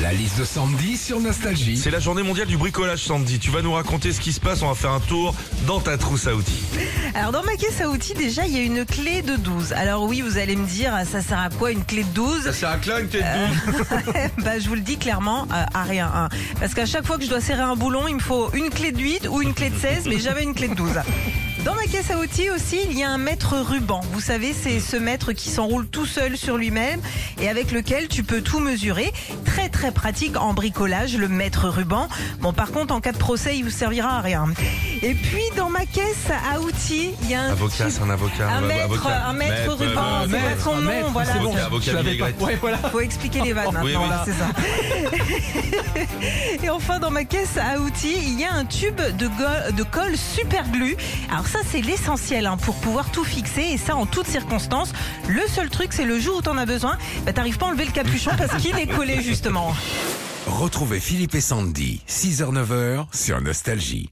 La liste de Sandy sur Nostalgie. C'est la journée mondiale du bricolage, Sandy. Tu vas nous raconter ce qui se passe. On va faire un tour dans ta trousse à outils. Alors dans ma caisse à outils déjà il y a une clé de 12. Alors oui vous allez me dire ça sert à quoi une clé de 12 sert à quoi une clé de Bah je vous le dis clairement euh, à rien. hein. Parce qu'à chaque fois que je dois serrer un boulon il me faut une clé de 8 ou une clé de 16 mais jamais une clé de 12. Dans ma caisse à outils aussi, il y a un mètre ruban. Vous savez, c'est ce mètre qui s'enroule tout seul sur lui-même et avec lequel tu peux tout mesurer. Très très pratique en bricolage, le mètre ruban. Bon, par contre, en cas de procès, il vous servira à rien. Et puis, dans ma caisse à outils, il y a un Avocat, tube- c'est un avocat. un mètre, avocat. un mètre Maître, ruban, euh, c'est pas son un nom, mètre, voilà. c'est bon. Avocat pas. Ouais, voilà. Faut expliquer les vannes Oui, maintenant, oui. là, c'est ça. Et enfin, dans ma caisse à outils, il y a un tube de, go- de colle super glue. Alors ça, c'est l'essentiel hein, pour pouvoir tout fixer et ça en toutes circonstances. Le seul truc, c'est le jour où t'en as besoin, bah, t'arrives pas à enlever le capuchon parce qu'il est collé justement. Retrouvez Philippe et Sandy, 6h-9h sur Nostalgie.